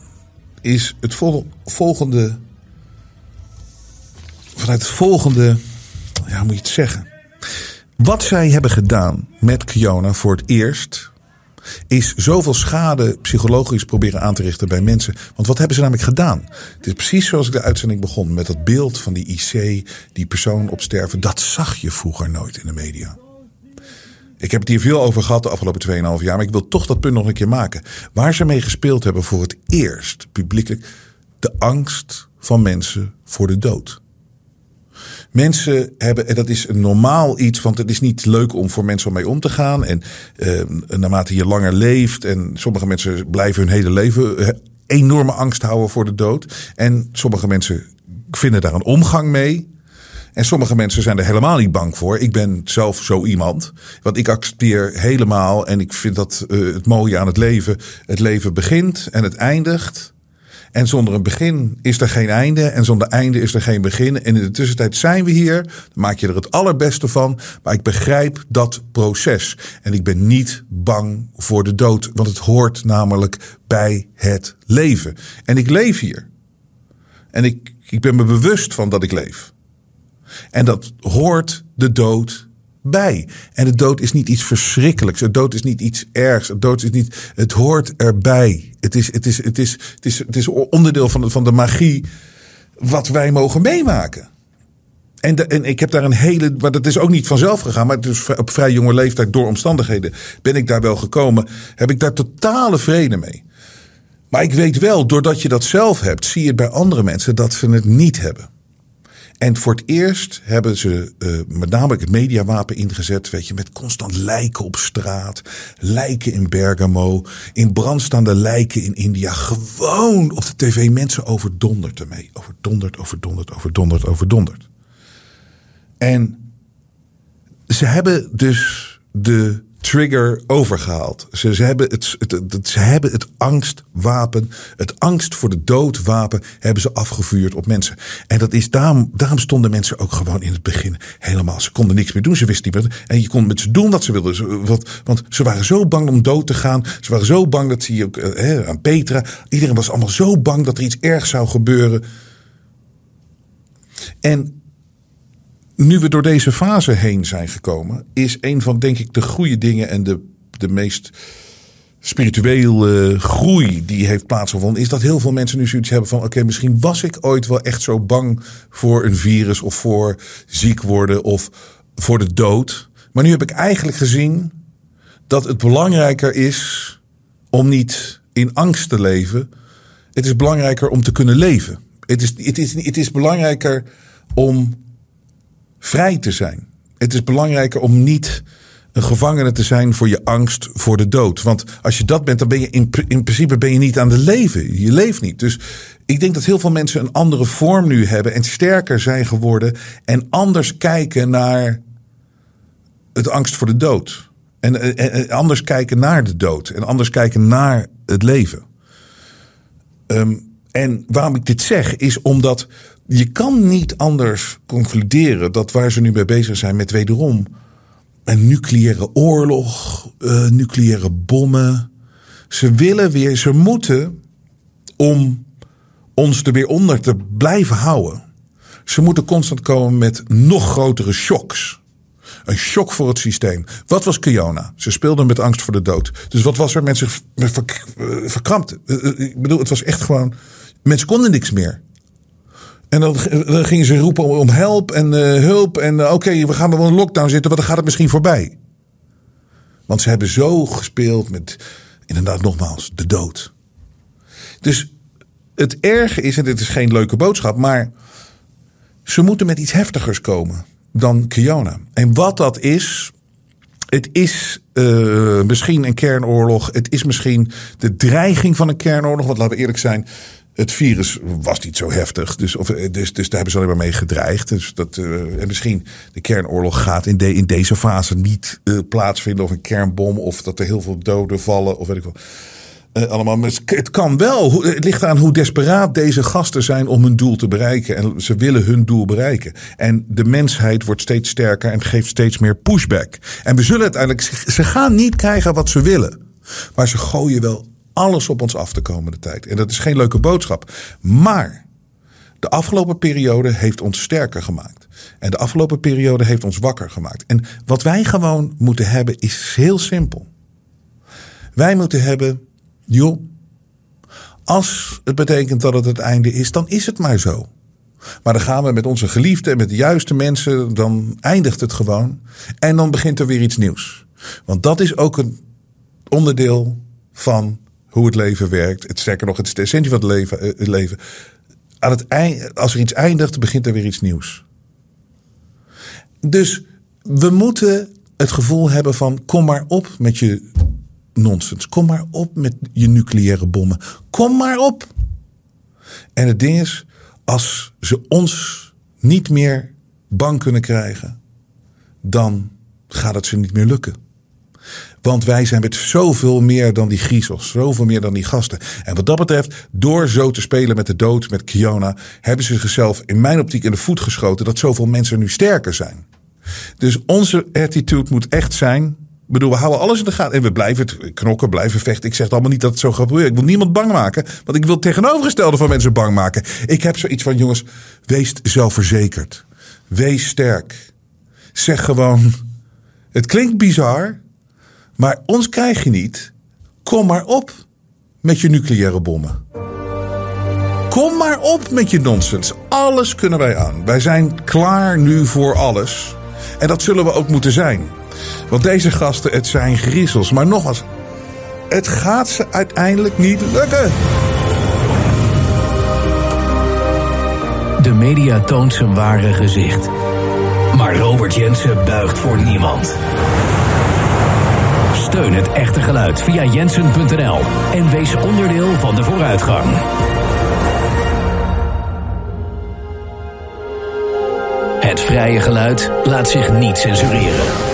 is het vol- volgende vanuit het volgende, ja, hoe moet je het zeggen? Wat zij hebben gedaan met Kiona voor het eerst, is zoveel schade psychologisch proberen aan te richten bij mensen. Want wat hebben ze namelijk gedaan? Het is precies zoals ik de uitzending begon met dat beeld van die IC, die persoon op sterven. Dat zag je vroeger nooit in de media. Ik heb het hier veel over gehad de afgelopen 2,5 jaar, maar ik wil toch dat punt nog een keer maken. Waar ze mee gespeeld hebben voor het eerst publiekelijk, de angst van mensen voor de dood. Mensen hebben, en dat is een normaal iets, want het is niet leuk om voor mensen om mee om te gaan. En eh, naarmate je langer leeft, en sommige mensen blijven hun hele leven eh, enorme angst houden voor de dood. En sommige mensen vinden daar een omgang mee. En sommige mensen zijn er helemaal niet bang voor. Ik ben zelf zo iemand. Want ik accepteer helemaal, en ik vind dat eh, het mooie aan het leven. Het leven begint en het eindigt. En zonder een begin is er geen einde. En zonder einde is er geen begin. En in de tussentijd zijn we hier. Dan maak je er het allerbeste van. Maar ik begrijp dat proces. En ik ben niet bang voor de dood. Want het hoort namelijk bij het leven. En ik leef hier. En ik, ik ben me bewust van dat ik leef. En dat hoort de dood bij. En de dood is niet iets verschrikkelijks. De dood is niet iets ergs. De dood is niet. Het hoort erbij. Het is, het is, het is, het is, het is onderdeel van de, van de magie. wat wij mogen meemaken. En, de, en ik heb daar een hele. Maar dat is ook niet vanzelf gegaan. Maar is op vrij jonge leeftijd, door omstandigheden. ben ik daar wel gekomen. Heb ik daar totale vrede mee. Maar ik weet wel, doordat je dat zelf hebt, zie je bij andere mensen dat ze het niet hebben. En voor het eerst hebben ze uh, met name het mediawapen ingezet. Weet je, met constant lijken op straat. Lijken in Bergamo. In brandstaande lijken in India. Gewoon op de tv mensen overdonderd ermee. Overdonderd, overdonderd, overdonderd, overdonderd. En ze hebben dus de trigger overgehaald. Ze, ze, hebben het, het, ze hebben het angstwapen, het angst voor de doodwapen, hebben ze afgevuurd op mensen. En dat is daarom, stonden mensen ook gewoon in het begin helemaal. Ze konden niks meer doen, ze wisten niet meer. En je kon met ze doen wat ze wilden. Want, want ze waren zo bang om dood te gaan. Ze waren zo bang dat ze ook eh, aan Petra. Iedereen was allemaal zo bang dat er iets ergs zou gebeuren. En nu we door deze fase heen zijn gekomen, is een van, denk ik, de goede dingen en de, de meest spirituele groei die heeft plaatsgevonden, is dat heel veel mensen nu zoiets hebben van: oké, misschien was ik ooit wel echt zo bang voor een virus of voor ziek worden of voor de dood. Maar nu heb ik eigenlijk gezien dat het belangrijker is om niet in angst te leven. Het is belangrijker om te kunnen leven. Het is, het is, het is belangrijker om vrij te zijn. Het is belangrijker om niet een gevangene te zijn voor je angst voor de dood. Want als je dat bent, dan ben je in, in principe ben je niet aan de leven. Je leeft niet. Dus ik denk dat heel veel mensen een andere vorm nu hebben en sterker zijn geworden en anders kijken naar het angst voor de dood. En, en, anders kijken naar de dood en anders kijken naar het leven. Ehm, en waarom ik dit zeg, is omdat je kan niet anders concluderen dat waar ze nu mee bezig zijn met wederom een nucleaire oorlog, uh, nucleaire bommen. Ze willen weer, ze moeten om ons er weer onder te blijven houden. Ze moeten constant komen met nog grotere shocks. Een shock voor het systeem. Wat was Kiona? Ze speelden met angst voor de dood. Dus wat was er? Mensen verkrampt. Eh, eh, ik bedoel, het was echt gewoon. Mensen konden niks meer. En dan, gingen ze roepen om, help en uh, hulp. En uh, oké, we gaan wel in lockdown zitten, want dan gaat het misschien voorbij. Want ze hebben zo gespeeld met, inderdaad nogmaals, de dood. Dus het erge is, en dit is geen leuke boodschap, maar ze moeten met iets heftigers komen dan Kiona. En wat dat is, het is uh, misschien een kernoorlog. Het is misschien de dreiging van een kernoorlog. Want laten we eerlijk zijn, het virus was niet zo heftig. Dus, of, eh, dus, dus daar hebben ze alleen maar mee gedreigd. Dus dat, uh, en misschien de kernoorlog gaat in, de, in deze fase niet uh, plaatsvinden. Of een kernbom. Of dat er heel veel doden vallen. Of weet ik. Uh, allemaal. Maar het kan wel. Het ligt aan hoe desperaat deze gasten zijn om hun doel te bereiken. En ze willen hun doel bereiken. En de mensheid wordt steeds sterker en geeft steeds meer pushback. En we zullen uiteindelijk. Ze gaan niet krijgen wat ze willen. Maar ze gooien wel alles op ons af de komende tijd. En dat is geen leuke boodschap. Maar de afgelopen periode heeft ons sterker gemaakt. En de afgelopen periode heeft ons wakker gemaakt. En wat wij gewoon moeten hebben is heel simpel. Wij moeten hebben, joh, als het betekent dat het het einde is, dan is het maar zo. Maar dan gaan we met onze geliefden en met de juiste mensen, dan eindigt het gewoon. En dan begint er weer iets nieuws. Want dat is ook een onderdeel van hoe het leven werkt. Het sterker nog, het is de essentie van het leven. Eh, het leven. Aan het eind, als er iets eindigt, begint er weer iets nieuws. Dus we moeten het gevoel hebben van kom maar op met je nonsens. Kom maar op met je nucleaire bommen. Kom maar op. En het ding is, als ze ons niet meer bang kunnen krijgen, dan gaat het ze niet meer lukken. Want wij zijn met zoveel meer dan die griezels. Zoveel meer dan die gasten. En wat dat betreft, door zo te spelen met de dood, met Kiona, hebben ze zichzelf in mijn optiek in de voet geschoten dat zoveel mensen nu sterker zijn. Dus onze attitude moet echt zijn. Ik bedoel, we houden alles in de gaten. En we blijven knokken, blijven vechten. Ik zeg allemaal niet dat het zo gaat gebeuren. Ik wil niemand bang maken. Want ik wil het tegenovergestelde van mensen bang maken. Ik heb zoiets van, jongens, wees zelfverzekerd. Wees sterk. Zeg gewoon, het klinkt bizar. Maar ons krijg je niet. Kom maar op met je nucleaire bommen. Kom maar op met je nonsens. Alles kunnen wij aan. Wij zijn klaar nu voor alles. En dat zullen we ook moeten zijn. Want deze gasten, het zijn griezels. Maar nogmaals, het gaat ze uiteindelijk niet lukken. De media toont zijn ware gezicht. Maar Robert Jensen buigt voor niemand. Steun het echte geluid via jensen.nl en wees onderdeel van de vooruitgang. Het vrije geluid laat zich niet censureren.